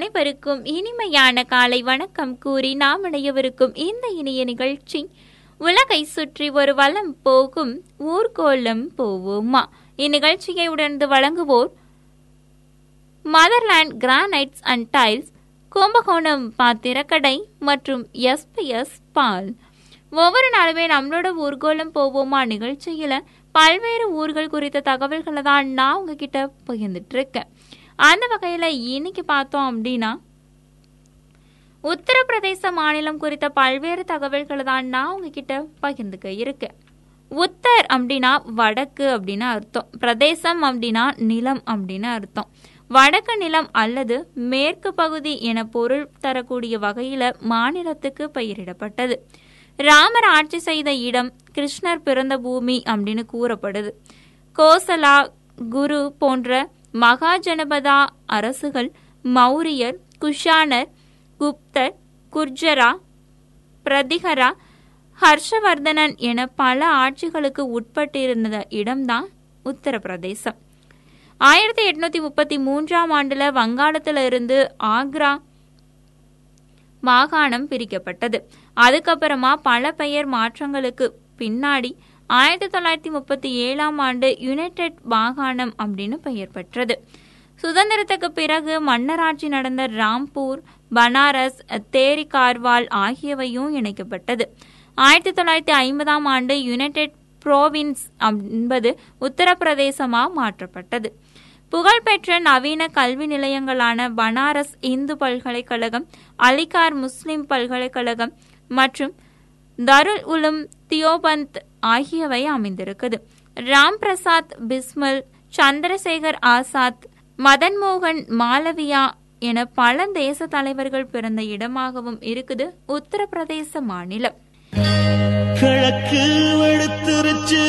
அனைவருக்கும் இனிமையான காலை வணக்கம் கூறி நாம் அடையவிருக்கும் இந்த இனிய நிகழ்ச்சி. உலகை சுற்றி ஒரு வலம் போகும் ஊர்கோலம் போவோமா? இந்நிகழ்ச்சியை உடனே வழங்குவோர் Motherland granites and tiles Kumbakonam பாத்திரக்கடை மற்றும் எஸ்பிஎஸ் பால். ஒவ்வொரு நாளுமே நம்மளோட ஊர்கோலம் போவோமா நிகழ்ச்சியில பல்வேறு ஊர்கள் குறித்த தகவல்களை தான் நான் உங்ககிட்ட பகிர்ந்துட்டு இருக்கேன். அந்த வகையில இன்னைக்கு பார்த்தோம் அப்படின்னா உத்தரப்பிரதேச மாநிலம் குறித்த பல்வேறு தகவல்களை தான் நான் உங்ககிட்ட பகிர்ந்துக்க இருக்கேன். உத்தர் அப்படின்னா வடக்கு அப்படின்னு அர்த்தம். பிரதேசம் அப்படின்னா நிலம் அப்படின்னு அர்த்தம். வடக்கு நிலம் அல்லது மேற்கு பகுதி என பொருள் தரக்கூடிய வகையில மாநிலத்துக்கு பெயரிடப்பட்டது. ராமர் ஆட்சி செய்த இடம் கிருஷ்ணர் பிறந்த பூமி அப்படின்னு கூறப்படுது. கோசலா குரு போன்ற மகாஜனபதா அரசுகள் மௌரியர் குஷானர் குப்தர் குர்ஜரா பிரதிகரா ஹர்ஷவர்தனன் என பல ஆட்சிகளுக்கு உட்பட்டிருந்த இடம்தான் உத்தரப்பிரதேசம். ஆயிரத்தி எட்நூத்தி முப்பத்தி மூன்றாம் ஆண்டுல வங்காளத்துல இருந்து ஆக்ரா மாகாணம் பிரிக்கப்பட்டது. அதுக்கப்புறமா பல பெயர் மாற்றங்களுக்கு பின்னாடி ஆயிரத்தி தொள்ளாயிரத்தி முப்பத்தி ஏழாம் ஆண்டு யுனைடெட் மாகாணம் அப்படின்னு பெயர் பெற்றது. சுதந்திரத்துக்கு பிறகு மன்னராட்சி நடந்த ராம்பூர் பனாரஸ் தேரி கார்வால் ஆகியவையும் இணைக்கப்பட்டது. ஆயிரத்தி தொள்ளாயிரத்தி ஐம்பதாம் ஆண்டு யுனைடெட் புரோவின்ஸ் என்பது உத்தரப்பிரதேசமாக மாற்றப்பட்டது. புகழ்பெற்ற நவீன கல்வி நிலையங்களான பனாரஸ் இந்து பல்கலைக்கழகம் அலிகார் முஸ்லிம் பல்கலைக்கழகம் மற்றும் தருல் உலும் தியோபந்த் ஆகியவை அமைந்திருக்குது. ராம் பிரசாத் பிஸ்மல் சந்திரசேகர் ஆசாத் மதன்மோகன் மாலவியா என பல தேச தலைவர்கள் பிறந்த இடமாகவும் இருக்குது உத்தரப்பிரதேச மாநிலம். கிழக்கு வெளுத்துருச்சு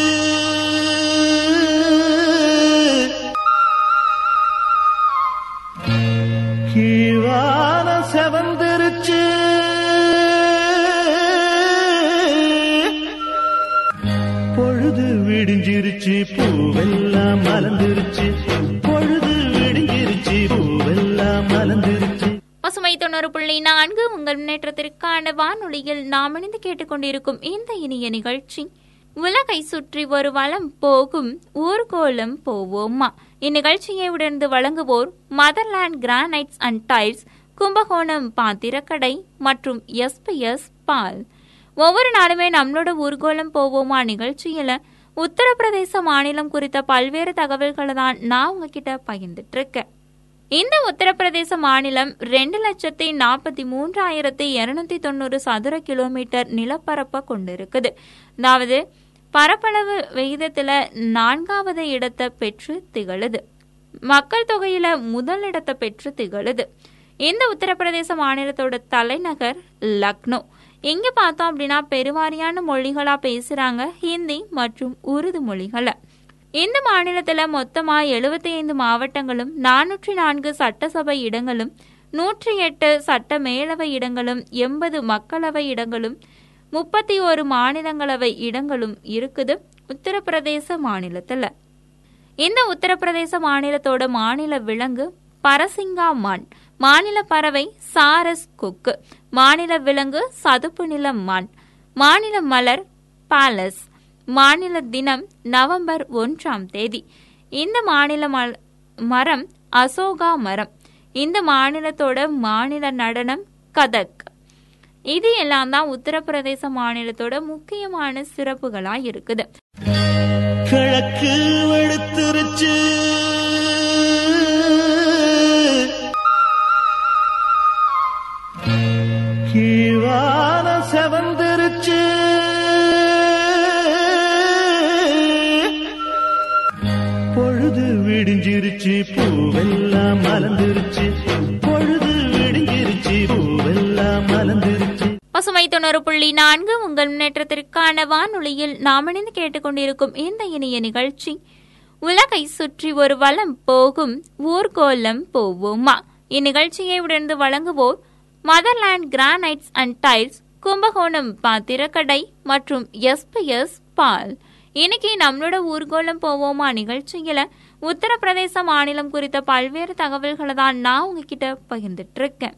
கீழான செவந்திருச்சு. விடிஞ்சிருச்சு பூவெல்லாம் மலர்ந்துருச்சு. பொழுது விடிஞ்சிருச்சு பூவெல்லாம் மலர்ந்துருச்சு. பசுமை தொண்ணூறு புள்ளி நான்கு உங்கள் முன்னேற்றத்திற்கான வானொலியில் நாம் இணைந்து கேட்டுக்கொண்டிருக்கும் இந்த இனிய நிகழ்ச்சி. உலகை சுற்றி ஒரு வலம் போகும் ஊர்கோலம் போவோமா? இந்நிகழ்ச்சியை உடனே வழங்குவோர் Motherland granites and tiles Kumbakonam பாத்திரக்கடை மற்றும் எஸ்பிஎஸ் பால். ஒவ்வொரு நாளுமே நம்மளோட ஊர்கோலம் போவோமா நிகழ்ச்சியில உத்தரப்பிரதேச மாநிலம் குறித்த பல்வேறு தகவல்களை தான் நான் உங்ககிட்ட பகிர்ந்துட்டு இருக்கேன் இந்த உத்தரப்பிரதேச மாநிலம் ரெண்டு லட்சத்தி நாற்பத்தி மூன்றாயிரத்தி இருநூத்தி தொண்ணூறு சதுர கிலோமீட்டர் நிலப்பரப்பை கொண்டிருக்குது. அதாவது பரப்பளவு விகிதத்தில் நான்காவது இடத்தை பெற்று திகழுது. மக்கள் தொகையில முதல் இடத்தை பெற்று திகழுது. இந்த உத்தரப்பிரதேச மாநிலத்தோட தலைநகர் லக்னோ. எங்கே பார்த்தோம் அப்படின்னா பெருவாரியான மொழிகளா பேசுறாங்க ஹிந்தி மற்றும் உருது மொழிகளை. இந்த மாநிலத்தில் மொத்தமாக எழுபத்தி ஐந்து மாவட்டங்களும் நானூற்றி நான்கு சட்டசபை இடங்களும் நூற்றி எட்டு சட்ட மேலவை இடங்களும் எண்பது மக்களவை இடங்களும் முப்பத்தி ஒரு மாநிலங்களவை இடங்களும் இருக்குது உத்தரப்பிரதேச மாநிலத்தில். இந்த உத்தரப்பிரதேச மாநிலத்தோட மாநில விலங்கு பரசிங்கா மான் மாநில பறவை சாரஸ் கொக்கு மாநில விலங்கு சதுப்பு நில மான் மாநில மலர் பாலஸ் மாநில தினம் நவம்பர் ஒன்றாம் தேதி. இந்த மாநில மரம் அசோகா மரம். இந்த மாநிலத்தோட மாநில நடனம் கதக். இது எல்லாம் தான் உத்தரப்பிரதேச மாநிலத்தோட முக்கியமான சிறப்புகளா இருக்குது. கிழக்கு வெளுத்துருச்சு கீழான பொழுது விடிஞ்சிருச்சு பூவெல்லாம் மலர்ந்துருச்சு. பொழுது விடிஞ்சிருச்சு பூவெல்லாம் மலர்ந்துருச்சு. பசுமை தொண்ணூறு புள்ளி நான்கு உங்கள் முன்னேற்றத்திற்கான வானொலியில் நாம் இணைந்து கேட்டுக்கொண்டிருக்கும் இந்த இணைய நிகழ்ச்சி. உலகை சுற்றி ஒரு வளம் போகும் ஊர்கோலம் போவோமா? இந்நிகழ்ச்சியை உடனே வழங்குவோர் Motherland granites and tiles Kumbakonam பாத்திரக்கடை மற்றும் எஸ்பிஎஸ் பால். இன்னைக்கு நம்மளோட ஊர்கோலம் போவோமா நிகழ்ச்சியில உத்தரப்பிரதேச மாநிலம் குறித்த பல்வேறு தகவல்களை தான் நான் உங்ககிட்ட பகிர்ந்துட்டு இருக்கேன்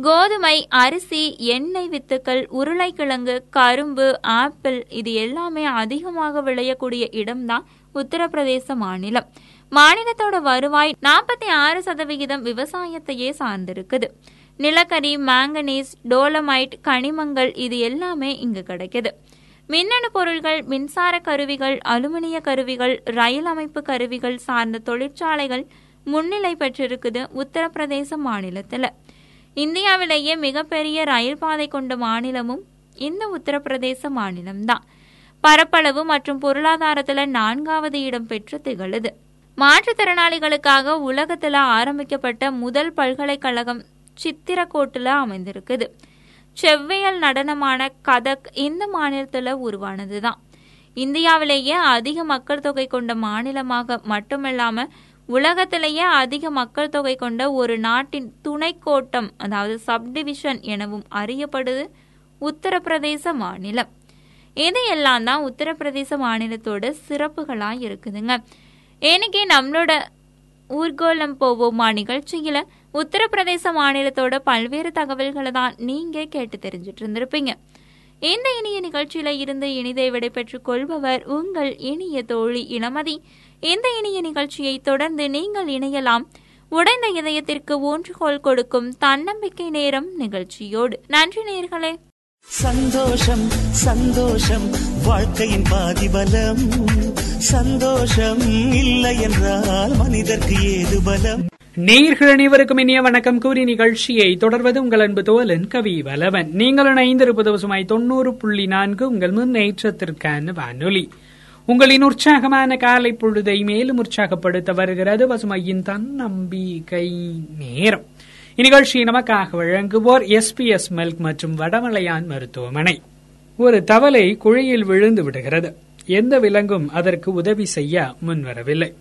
கோதுமை அரிசி எண்ணெய் வித்துக்கள் உருளைக்கிழங்கு கரும்பு ஆப்பிள் இது எல்லாமே அதிகமாக விளையக்கூடிய இடம்தான் உத்தரப்பிரதேச மாநிலம். மாநிலத்தோட வருவாய் நாற்பத்தி ஆறு சதவிகிதம் விவசாயத்தையே சார்ந்திருக்குது. நிலக்கரி மேங்கனீஸ் டோலமைட் கனிமங்கள் இது எல்லாமே இங்கு கிடைக்குது. மின்னணு பொருள்கள் மின்சார கருவிகள் அலுமினிய கருவிகள் ரயில் அமைப்பு கருவிகள் சார்ந்த தொழிற்சாலைகள் முன்னிலை பெற்றிருக்குது உத்தரப்பிரதேச மாநிலத்தில். இந்தியாவிலேயே மிகப்பெரிய ரயில் பாதை கொண்ட மாநிலமும் இந்த உத்தரப்பிரதேச மாநிலம்தான். பரப்பளவு மற்றும் பொருளாதாரத்தில் நான்காவது இடம் பெற்று திகழுது. மாற்றுத்திறனாளிகளுக்காக உலகத்தில் ஆரம்பிக்கப்பட்ட முதல் பல்கலைக்கழகம் சித்திரக்கோட்டில் அமைந்திருக்குது. செவ்வியல் நடனமான கதக் இந்த மாநிலத்தில் உருவானது தான் இந்தியாவிலேயே அதிக மக்கள் தொகை கொண்ட மாநிலமாக மட்டுமில்லாம உலகத்திலேயே அதிக மக்கள் தொகை கொண்ட ஒரு நாட்டின் துணை கோட்டம் அதாவது சப்டிவிஷன் எனவும் அறியப்படுது உத்தரப்பிரதேச மாநிலம். இது தான் உத்தரப்பிரதேச மாநிலத்தோட சிறப்புகளாக இருக்குதுங்க. இன்னைக்கு நம்மளோட ஊர்கோலம் போவோமா நிகழ்ச்சியில்? உத்தரப்பிரதேச மாநிலத்தோட பல்வேறு தகவல்களை தான் நீங்க கேட்டு தெரிஞ்சிட்டு இருந்திருப்பீங்க. இந்த இனிய நிகழ்ச்சியில இருந்து இனிதை விடைபெற்றுக் கொள்பவர் உங்கள் இனிய தோழி இளமதி. இந்த இனிய நிகழ்ச்சியை தொடர்ந்து நீங்கள் இணையலாம். உடைந்த இதயத்திற்கு ஊன்றுகோல் கொடுக்கும் தன்னம்பிக்கை நேரம் நிகழ்ச்சியோடு. நன்றி நேர்களே. சந்தோஷம் சந்தோஷம் வாழ்க்கையின் பாதிபலம். சந்தோஷம் இல்லை என்றால் மனிதர்க்கு ஏது பலம்? நேயர்கள் அனைவருக்கும் இனிய வணக்கம். கூறி நிகழ்ச்சியை தொடர்வது உங்கள் அன்பு தோலன் கவி வலவன். நீங்கள் இணைந்திருப்பது சுமாய் தொண்ணூறு புள்ளி நான்கு. உங்கள் முன்னேற்றத்திற்கான வானொலி. உங்களின் உற்சாகமான காலை பொழுதை மேலும் உற்சாகப்படுத்த வருகிறது பசுமையின் தன்னம்பிக்கை நேரம். இந்நிகழ்ச்சியை நமக்காக வழங்குவோர் எஸ்பிஎஸ் மில்க் மற்றும் வடமலையான் மருத்துவமனை. ஒரு தவளை குழியில் விழுந்து விடுகிறது. எந்த விலங்கும் அதற்கு உதவி செய்ய முன்வரவில்லை.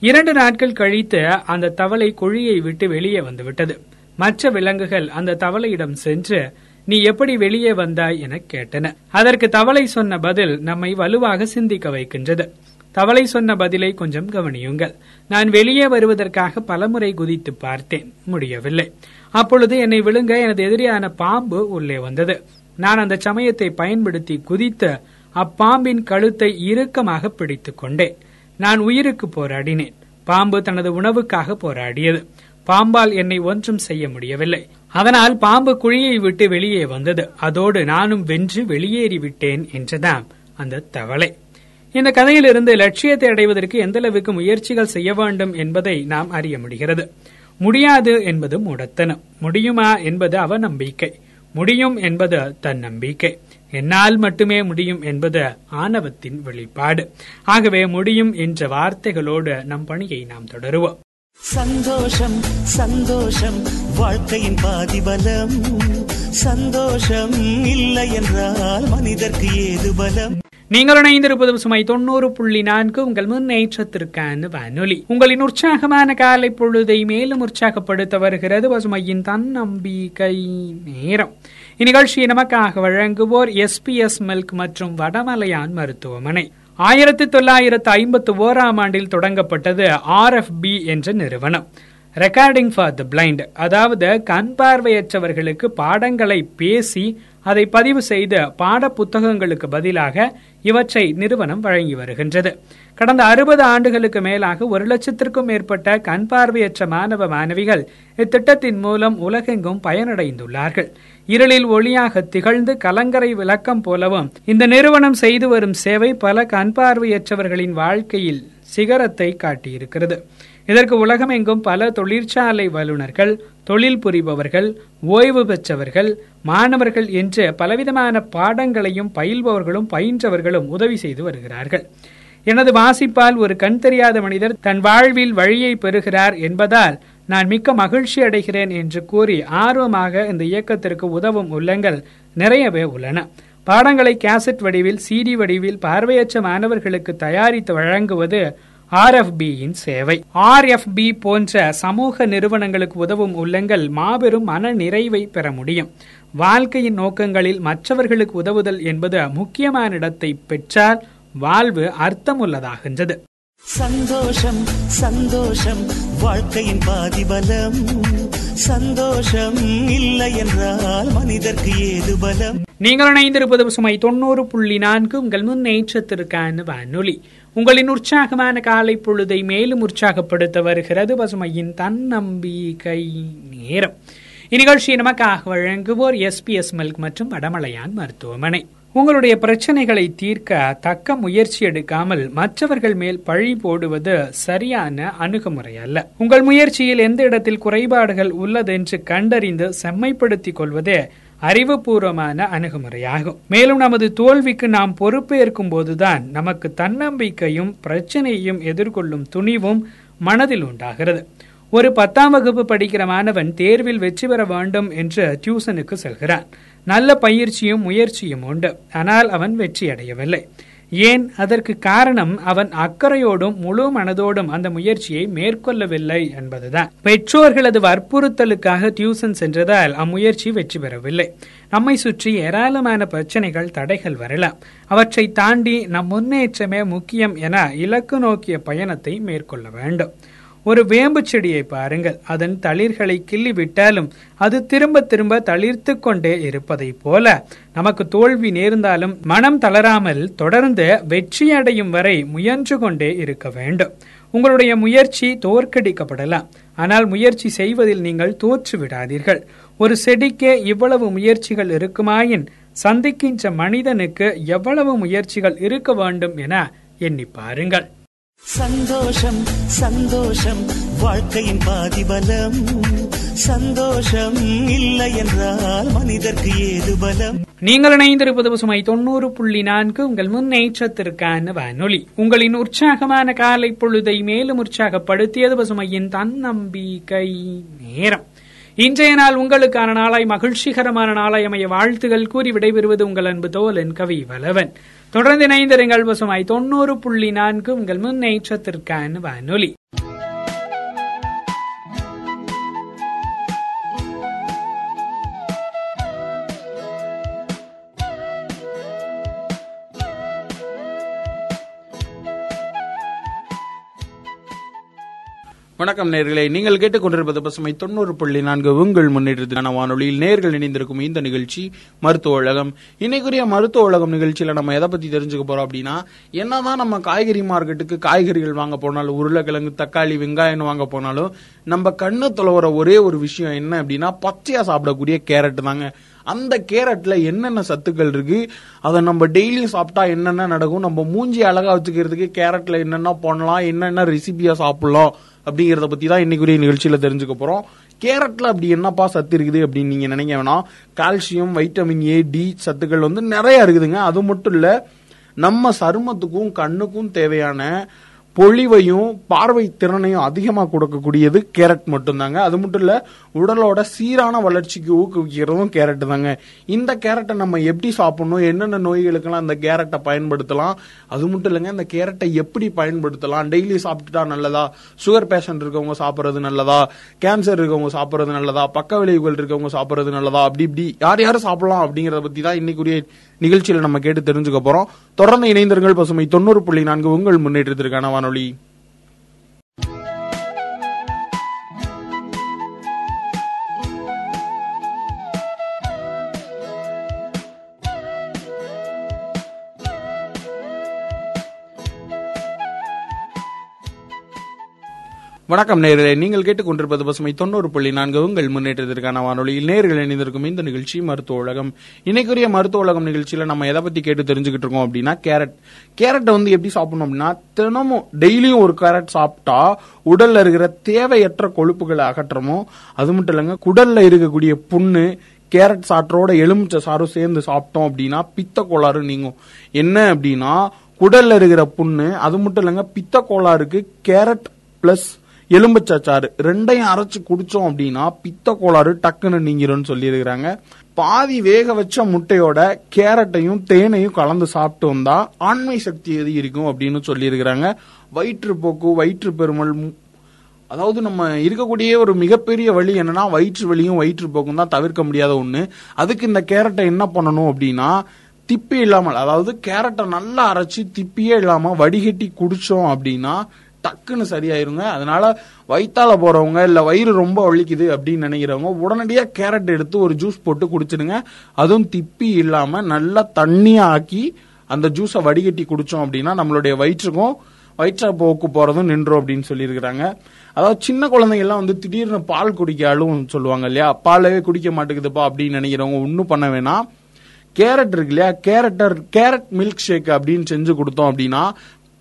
இரண்டு நாட்கள் கழித்து அந்த தவளை குழியை விட்டு வெளியே வந்துவிட்டது. மற்ற விலங்குகள் அந்த தவளையிடம் சென்று நீ எப்படி வெளியே வந்தாய்? என கேட்டன. அதற்கு தவளை சொன்ன பதில் நம்மை வலுவாக சிந்திக்க வைக்கின்றது. தவளை சொன்ன பதிலை கொஞ்சம் கவனியுங்கள். நான் வெளியே வருவதற்காக பலமுறை குதித்து பார்த்தேன். முடியவில்லை. அப்பொழுது என்னை விழுங்க எனது எதிரியான பாம்பு உள்ளே வந்தது. நான் அந்த சமயத்தை பயன்படுத்தி குதித்து அப்பாம்பின் கழுத்தை இறுக்கமாக பிடித்துக் கொண்டேன். நான் உயிருக்கு போராடினேன். பாம்பு தனது உணவுக்காக போராடியது. பாம்பால் என்னை ஒன்றும் செய்ய முடியவில்லை. அதனால் பாம்பு குழியை விட்டு வெளியே வந்தது. அதோடு நானும் வென்று வெளியேறி விட்டேன் என்றதாம் அந்த தவளை. இந்த கதையிலிருந்து லட்சியத்தை அடைவதற்கு எந்த அளவுக்கு முயற்சிகள் செய்ய வேண்டும் என்பதை நாம் அறிய முடிகிறது. முடியாது என்பது முடத்தனம். முடியுமா என்பது அவநம்பிக்கை. முடியும் என்பது தன் நம்பிக்கை என்னால் மட்டுமே முடியும் என்பது ஆணவத்தின் வெளிப்பாடு. ஆகவே முடியும் என்ற வார்த்தைகளோடு நம் பணியை நாம் தொடருவோம். சந்தோஷம் சந்தோஷம் வாழ்க்கையின் பாதிபலம். சந்தோஷம் இல்லை என்றால் மனிதர்க்கு ஏது பலம்? நீங்கள் இணைந்திருப்பது சுமை தொண்ணூறு புள்ளி நான்கு உங்கள் முன்னேற்றத்திற்கான வானொலி. உங்களின் உற்சாகமான காலை பொழுதை மேலும் உற்சாகப்படுத்த வருகிறது பசுமையின் தன்னம்பிக்கை நேரம். இந்நிகழ்ச்சியை நமக்காக வழங்குவோர் எஸ்பிஎஸ் மில்க் மற்றும் வடமலையான் மருத்துவமனை. ஆயிரத்தி தொள்ளாயிரத்து ஐம்பத்தி ஓராம் ஆண்டில் தொடங்கப்பட்டது ஆர்எஃப்பி என்ற நிறுவனம். ரெக்கார்டிங் ஃபார் த பிளைண்ட் அதாவது கண் பார்வையற்றவர்களுக்கு பாடங்களை பேசி அதை பதிவு செய்த பாட புத்தகங்களுக்கு பதிலாக இவற்றை நிறுவனம் வழங்கி வருகின்றது. கடந்த அறுபது ஆண்டுகளுக்கு மேலாக ஒரு லட்சத்திற்கும் மேற்பட்ட கண் பார்வையற்ற மாணவ மாணவிகள் இத்திட்டத்தின் மூலம் உலகெங்கும் பயனடைந்துள்ளார்கள். இருளில் ஒளியாக திகழ்ந்து கலங்கரை விளக்கம் போலவும் இந்த நிறுவனம் செய்து வரும் சேவை பல கண் பார்வையற்றவர்களின் வாழ்க்கையில் சிகரத்தை காட்டியிருக்கிறது. இதற்கு உலகமெங்கும் பல தொழிற்சாலை வல்லுநர்கள் தொழில் புரிபவர்கள் ஓய்வு பெற்றவர்கள் மாணவர்கள் என்று பலவிதமான பாடங்களையும் பயில்பவர்களும் பயின்றவர்களும் உதவி செய்து வருகிறார்கள். எனது வாசிப்பால் ஒரு கண் தெரியாத மனிதர் தன் வாழ்வில் வழியை பெறுகிறார் என்பதால் நான் மிக்க மகிழ்ச்சி அடைகிறேன் என்று கூறி ஆர்வமாக இந்த இயக்கத்திற்கு உதவும் உள்ளங்கள் நிறையவே உள்ளன. பாடங்களை கேசட் வடிவில் சிடி வடிவில் பார்வையற்ற மாணவர்களுக்கு தயாரித்து வழங்குவது ஆர்எஃபியின் சேவை. ஆர்எஃப்பி போன்ற சமூக நிறுவனங்களுக்கு உதவும் உள்ளங்கள் மாபெரும் மன நிறைவை பெற முடியும். வாழ்க்கையின் நோக்கங்களில் மற்றவர்களுக்கு உதவுதல் என்பது முக்கியமான இடத்தை பெற்றால் வாழ்வு அர்த்தமுள்ளதாகின்றது. சந்தோஷம் சந்தோஷம் வாழ்க்கையின் பாதிபலம். சந்தோஷம் இல்லை என்றால் மனிதர்க்கு ஏது பலம்? நீங்கள் இணைந்திருப்பது சுமை தொண்ணூறு புள்ளி நான்கு உங்கள் முன்னேற்றத்திற்கான வானொலி. உங்களின் உற்சாகமான காலை பொழுதை மேலும் உற்சாகப்படுத்த வருகிறது பசுமையின் தன்னம்பிக்கை நேரம். இந்நிகழ்ச்சியை நமக்காக வழங்குவோர் எஸ்பிஎஸ் மில்க் மற்றும் வடமலையான் மருத்துவமனை. உங்களுடைய பிரச்சனைகளை தீர்க்க தக்க முயற்சி எடுக்காமல் மற்றவர்கள் மேல் பழி போடுவது சரியான அணுகுமுறை அல்ல. உங்கள் முயற்சியில் எந்த இடத்தில் குறைபாடுகள் உள்ளதென்று கண்டறிந்து செம்மைப்படுத்திக் கொள்வதே அறிவுபூர்வமான அணுகுமுறையாகும். மேலும் நமது தோல்விக்கு நாம் பொறுப்பேற்கும் போதுதான் நமக்கு தன்னம்பிக்கையும் பிரச்சனையையும் எதிர்கொள்ளும் துணிவும் மனதில் உண்டாகிறது. ஒரு பத்தாம் வகுப்பு படிக்கிற மாணவன் தேர்வில் வெற்றி பெற வேண்டும் என்று டியூசனுக்கு செல்கிறான். நல்ல பயிற்சியும் முயற்சியும் உண்டு. ஆனால் அவன் வெற்றி அடையவில்லை ஏன் அதற்கு காரணம் அவன் அக்கறையோடும் முழு மனதோடும் அந்த முயற்சியை மேற்கொள்ளவில்லை என்பதுதான். பெற்றோர்களது வற்புறுத்தலுக்காக டியூசன் சென்றதால் அம்முயற்சி வெற்றி பெறவில்லை. நம்மை சுற்றி ஏராளமான பிரச்சனைகள் தடைகள் வரலாம். அவற்றை தாண்டி நம் முன்னேற்றமே முக்கியம் என இலக்கு நோக்கிய பயணத்தை மேற்கொள்ள வேண்டும். ஒரு வேம்பு செடியை பாருங்கள். அதன் தளிர்களை கிள்ளி விட்டாலும் அது திரும்ப திரும்ப தளிர்த்து கொண்டே இருப்பதை போல. நமக்கு தோல்வி நேர்ந்தாலும் மனம் தளராமல் தொடர்ந்து வெற்றி அடையும் வரை முயன்று கொண்டே இருக்க வேண்டும். உங்களுடைய முயற்சி தோற்கடிக்கப்படலாம். ஆனால் முயற்சி செய்வதில் நீங்கள் தோற்று விடாதீர்கள். ஒரு செடிக்கே இவ்வளவு முயற்சிகள் இருக்குமாயின் சந்திக்கின்ற மனிதனுக்கு எவ்வளவு முயற்சிகள் இருக்க வேண்டும் என எண்ணி பாருங்கள். சந்தோஷம் சந்தோஷம் வாழ்க்கையின் பாதிபலம். சந்தோஷம் இல்லை என்றால் மனிதர்க்கு ஏது பலம்? நீங்கள் இணைந்திருப்பது பசுமை தொண்ணூறு புள்ளி நான்கு உங்கள் முன்னேற்றத்திற்கான வானொலி. உங்களின் உற்சாகமான காலை பொழுதை மேலும் உற்சாகப்படுத்தியது பசுமையின் தன்னம்பிக்கை நேரம். இன்றைய நாள் உங்களுக்கான நாளாய் மகிழ்ச்சிகரமான நாளாய் அமைய வாழ்த்துகள் கூறி விடைபெறுவது உங்கள் அன்பு தோலன் கவி வலவன் தொடர்ந்து இணைந்திருங்கள் பசுமாய் தொண்ணூறு புள்ளி நான்கு உங்கள் முன்னேற்றத்திற்கான வானொலி. வணக்கம் நேர்களே. நீங்கள் கேட்டுக்கொண்டிருப்பது பசுமை தொண்ணூறு புள்ளி நான்கு. உங்கள் முன்னேற்றத்திற்கான வானொலியில் நேர்கள் இணைந்திருக்கும் இந்த நிகழ்ச்சி மருத்துவ உலகம். இன்னைக்குரிய மருத்துவ உலகம் நிகழ்ச்சியில நம்ம எதை பத்தி தெரிஞ்சுக்க போறோம் அப்படின்னா என்னதான் நம்ம காய்கறி மார்க்கெட்டுக்கு காய்கறிகள் வாங்க போனாலும் உருளைக்கிழங்கு தக்காளி வெங்காயம் வாங்க போனாலும் நம்ம கண்ணு தொலைவுற ஒரே ஒரு விஷயம் என்ன அப்படின்னா பச்சையா சாப்பிடக்கூடிய கேரட் தாங்க. அந்த கேரட்ல என்னென்ன சத்துக்கள் இருக்கு? அதை நம்ம டெய்லியும் சாப்பிட்டா என்னென்ன நடக்கும்? நம்ம மூஞ்சி அழகா வச்சுக்கிறதுக்கு கேரட்ல என்னென்ன பண்ணலாம்? என்னென்ன ரெசிபியா சாப்பிடலாம்? அப்படிங்கறத பத்தி தான் இன்னைக்குரிய நிகழ்ச்சியில தெரிஞ்சுக்க போறோம். கேரட்ல அப்படி என்னப்பா சத்து இருக்குது அப்படின்னு நீங்க நினைக்க வேணாம். கால்சியம் வைட்டமின் ஏ டி சத்துக்கள் வந்து நிறைய இருக்குதுங்க. அது மட்டும் இல்ல நம்ம சருமத்துக்கும் கண்ணுக்கும் தேவையான பொழிவையும் பார்வை திறனையும் அதிகமாக கொடுக்கக்கூடியது கேரட் மட்டும்தாங்க. அது மட்டும் இல்ல உடலோட சீரான வளர்ச்சிக்கு ஊக்குவிக்கிறதும் கேரட் தாங்க. இந்த கேரட்டை நம்ம எப்படி சாப்பிடணும் என்னென்ன நோய்களுக்கெல்லாம் இந்த கேரட்டை பயன்படுத்தலாம் அது மட்டும் இல்லைங்க இந்த கேரட்டை எப்படி பயன்படுத்தலாம் டெய்லி சாப்பிட்டுட்டா நல்லதா? சுகர் பேஷண்ட் இருக்கவங்க சாப்பிட்றது நல்லதா? கேன்சர் இருக்கவங்க சாப்பிட்றது நல்லதா? பக்க விளைவுகள் இருக்கவங்க சாப்பிட்றது நல்லதா? அப்படி இப்படி யார் யார் சாப்பிடலாம் அப்படிங்கிறத பத்தி தான் இன்னைக்குரிய நிகழ்ச்சியில நம்ம கேட்டு தெரிஞ்சுக்க போறோம். தொடர்ந்து இணைந்தர்கள் பசுமை தொண்ணூறு புள்ளி நான்கு உங்கள் முன்னேற்றத்திற்கான வானொலி வணக்கம் நேர்களே நீங்கள் கேட்டுக்கொண்டிருப்பது பசுமை தொண்ணூறு புள்ளி நான்கு. உங்கள் முன்னேற்றத்திற்கான வானொலியில் நேர்கள் இணைந்திருக்கும் இந்த நிகழ்ச்சி மருத்துவ உலகம். இன்னைக்குரிய மருத்துவ உலகம் நிகழ்ச்சியில நம்ம எதை பத்தி கேட்டு தெரிஞ்சுக்கிட்டு இருக்கோம் அப்படின்னா கேரட். கேரட்டை வந்து எப்படி சாப்பிடணும் அப்படின்னா தினமும் டெய்லியும் ஒரு கேரட் சாப்பிட்டா உடல்ல இருக்கிற தேவையற்ற கொழுப்புகளை அகற்றமோ அது மட்டும் இல்லைங்க குடல்ல இருக்கக்கூடிய புண்ணு கேரட் சாற்றோட எலுமிச்சை சாரும் சேர்ந்து சாப்பிட்டோம் அப்படின்னா பித்த கோளாறு நீங்கும். என்ன அப்படின்னா குடல்ல இருக்கிற புண்ணு அது மட்டும் இல்லைங்க பித்த கோளாறுக்கு கேரட் பிளஸ் எலும்புச்சாறு ரெண்டையும் அரைச்சு குடிச்சோம் அப்படின்னா பித்த கோளாறு டக்குன்னு நீங்கிரும்னு சொல்லியிருக்கிறாங்க. பாதி வேக வச்ச முட்டையோட கேரட்டையும் தேனையும் கலந்து சாப்பிட்டு வந்தா ஆண்மை சக்தி அதிகரிக்கும் அப்படின்னு சொல்லியிருக்கிறாங்க. வயிற்றுப்போக்கு வயிற்று பெருமல் அதாவது நம்ம இருக்கக்கூடிய ஒரு மிகப்பெரிய வழி என்னன்னா வயிற்று வலியும் வயிற்றுப்போக்கும் தான் தவிர்க்க முடியாத ஒண்ணு. அதுக்கு இந்த கேரட்டை என்ன பண்ணணும் அப்படின்னா திப்பி இல்லாமல் அதாவது கேரட்டை நல்லா அரைச்சு திப்பியே இல்லாம வடிகட்டி குடிச்சோம் அப்படின்னா டக்குன்னு சரியாயிருங்க. அதனால வயிற்றால போறவங்க இல்ல வயிறு ரொம்ப வலிக்குது அப்படின்னு நினைக்கிறவங்க உடனடியாக கேரட் எடுத்து ஒரு ஜூஸ் போட்டு குடிச்சிடுங்க. அதுவும் திப்பி இல்லாம நல்லா தண்ணியா ஆக்கி அந்த ஜூஸை வடிகட்டி குடிச்சோம் அப்படின்னா நம்மளுடைய வயிற்றுக்கும் வயிற்ற போக்கு போறதும் நின்றோம் அப்படின்னு சொல்லியிருக்கிறாங்க. அதாவது சின்ன குழந்தைங்கெல்லாம் வந்து திடீர்னு பால் குடிக்க அழுவும் சொல்லுவாங்க இல்லையா? பாலவே குடிக்க மாட்டேங்குதுப்பா அப்படின்னு நினைக்கிறவங்க ஒன்றும் பண்ண வேணாம். கேரட் இருக்கு இல்லையா? கேரட்டர் கேரட் மில்க் ஷேக் அப்படின்னு செஞ்சு கொடுத்தோம் அப்படின்னா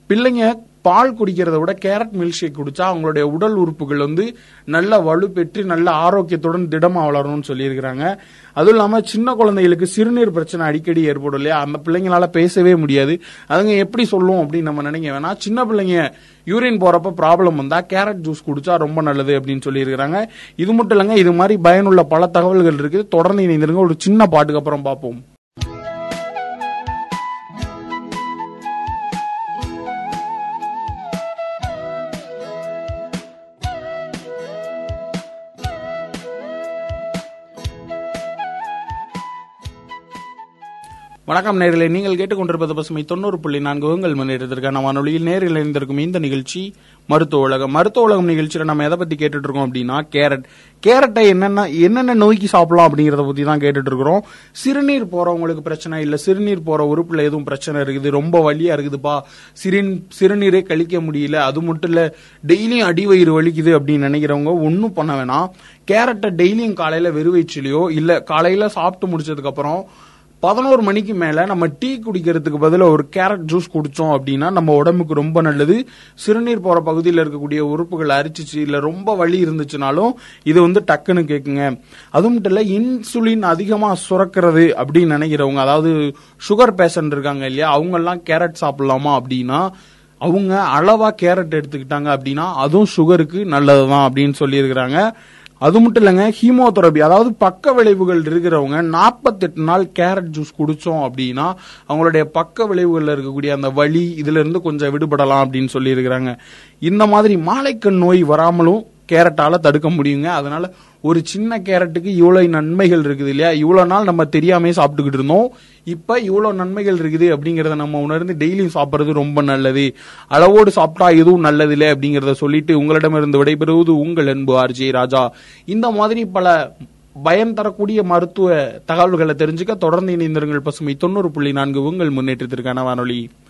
பிள்ளைங்க பால் குடிக்கிறத விட கேரட் மில்க் ஷேக் குடிச்சா அவங்களுடைய உடல் உறுப்புகள் வந்து நல்ல வலுப்பெற்று நல்ல ஆரோக்கியத்துடன் திடமா வளரணும்னு சொல்லியிருக்கிறாங்க. அதுவும் இல்லாமல் சின்ன குழந்தைகளுக்கு சிறுநீர் பிரச்சனை அடிக்கடி ஏற்படும் இல்லையா? அந்த பிள்ளைங்களால பேசவே முடியாது. அதுங்க எப்படி சொல்லும் அப்படின்னு நம்ம நினைக்க வேணாம். சின்ன பிள்ளைங்க யூரின் போறப்ப ப்ராப்ளம் வந்தா கேரட் ஜூஸ் குடிச்சா ரொம்ப நல்லது அப்படின்னு சொல்லியிருக்கிறாங்க. இது மட்டும் இல்லைங்க இது மாதிரி பயனுள்ள பல தகவல்கள் இருக்கு தொடர்ந்து இணைந்திருங்க. ஒரு சின்ன பாட்டுக்கு அப்புறம் பார்ப்போம். வணக்கம் நேரிலே. நீங்கள் கேட்டுக்கொண்டிருப்பது பசுமை தொண்ணூறு புள்ளி நான்கு உங்கள் முன்னேற்றத்திற்கான வானொலியில் நேரில் இணைந்திருக்கும் இந்த நிகழ்ச்சி மருத்துவ உலகம். மருத்துவ உலகம் நிகழ்ச்சியில நம்ம எதை பத்தி கேட்டுட்டு இருக்கோம் அப்படின்னா கேரட். கேரட்டை என்னென்ன என்னென்ன நோய்க்கு சாப்பிடலாம் அப்படிங்கறத பத்தி தான் கேட்டுட்டு இருக்கிறோம் சிறுநீர் போறவங்களுக்கு பிரச்சனை இல்ல. சிறுநீர் போற உறுப்புல எதுவும் பிரச்சனை இருக்குது. ரொம்ப வலியா இருக்குதுப்பா. சிறின் சிறுநீரே கழிக்க முடியல. அது மட்டும் இல்ல டெய்லியும் அடிவயிறு வலிக்குது அப்படின்னு நினைக்கிறவங்க ஒன்றும் பண்ண வேணாம். கேரட்டை டெய்லியும் காலையில வெறுவயிற்றிலையோ இல்ல காலையில சாப்பிட்டு முடிச்சதுக்கு அப்புறம் பதினோரு மணிக்கு மேல நம்ம டீ குடிக்கிறதுக்கு பதிலாக ஒரு கேரட் ஜூஸ் குடிச்சோம் அப்படின்னா நம்ம உடம்புக்கு ரொம்ப நல்லது. சிறுநீர் போற பகுதியில் இருக்கக்கூடிய உறுப்புகள் அரிச்சிச்சு இல்ல ரொம்ப வலி இருந்துச்சுனாலும் இது வந்து டக்குன்னு கேக்குங்க. அது மட்டும் இல்ல இன்சுலின் அதிகமா சுரக்கிறது அப்படின்னு நினைக்கிறவங்க அதாவது சுகர் பேஷண்ட் இருக்காங்க இல்லையா அவங்க எல்லாம் கேரட் சாப்பிடலாமா அப்படின்னா அவங்க அளவா கேரட் எடுத்துக்கிட்டாங்க அப்படின்னா அதுவும் சுகருக்கு நல்லதுதான் அப்படின்னு சொல்லியிருக்கிறாங்க. அது மட்டும் இல்லைங்க ஹீமோதெரபி அதாவது பக்க விளைவுகள் இருக்கிறவங்க நாற்பத்தெட்டு நாள் கேரட் ஜூஸ் குடிச்சோம் அப்படின்னா அவங்களுடைய பக்க விளைவுகளில் இருக்கக்கூடிய அந்த வலி இதுல இருந்து கொஞ்சம் விடுபடலாம் அப்படின்னு சொல்லியிருக்கிறாங்க. இந்த மாதிரி மாலைக்கண் நோய் வராமலும் கேரட்டால தடுக்க முடியுங்க. அதனால ஒரு சின்ன கேரட்டுக்கு இவ்வளவு நன்மைகள் இருக்குது இல்லையா? இவ்வளவு நாள் நம்ம தெரியாமே சாப்பிட்டுக்கிட்டு இருந்தோம். இப்ப இவ்வளவு நன்மைகள் இருக்குது அப்படிங்கறத நம்ம உணர்ந்து டெய்லியும் சாப்பிடுறது ரொம்ப நல்லது. அளவோடு சாப்பிட்டா எதுவும் நல்லது இல்லை அப்படிங்கறத சொல்லிட்டு உங்களிடமிருந்து விடைபெறுவது உங்கள் அன்பு ஆர்ஜே ராஜா. இந்த மாதிரி பல பயம் தரக்கூடிய மருத்துவ தகவல்களை தெரிஞ்சுக்க தொடர்ந்து இணைந்திருங்கள் பசுமை தொண்ணூறு புள்ளி நான்கு உங்கள் முன்னேற்றத்திற்கான வானொலி.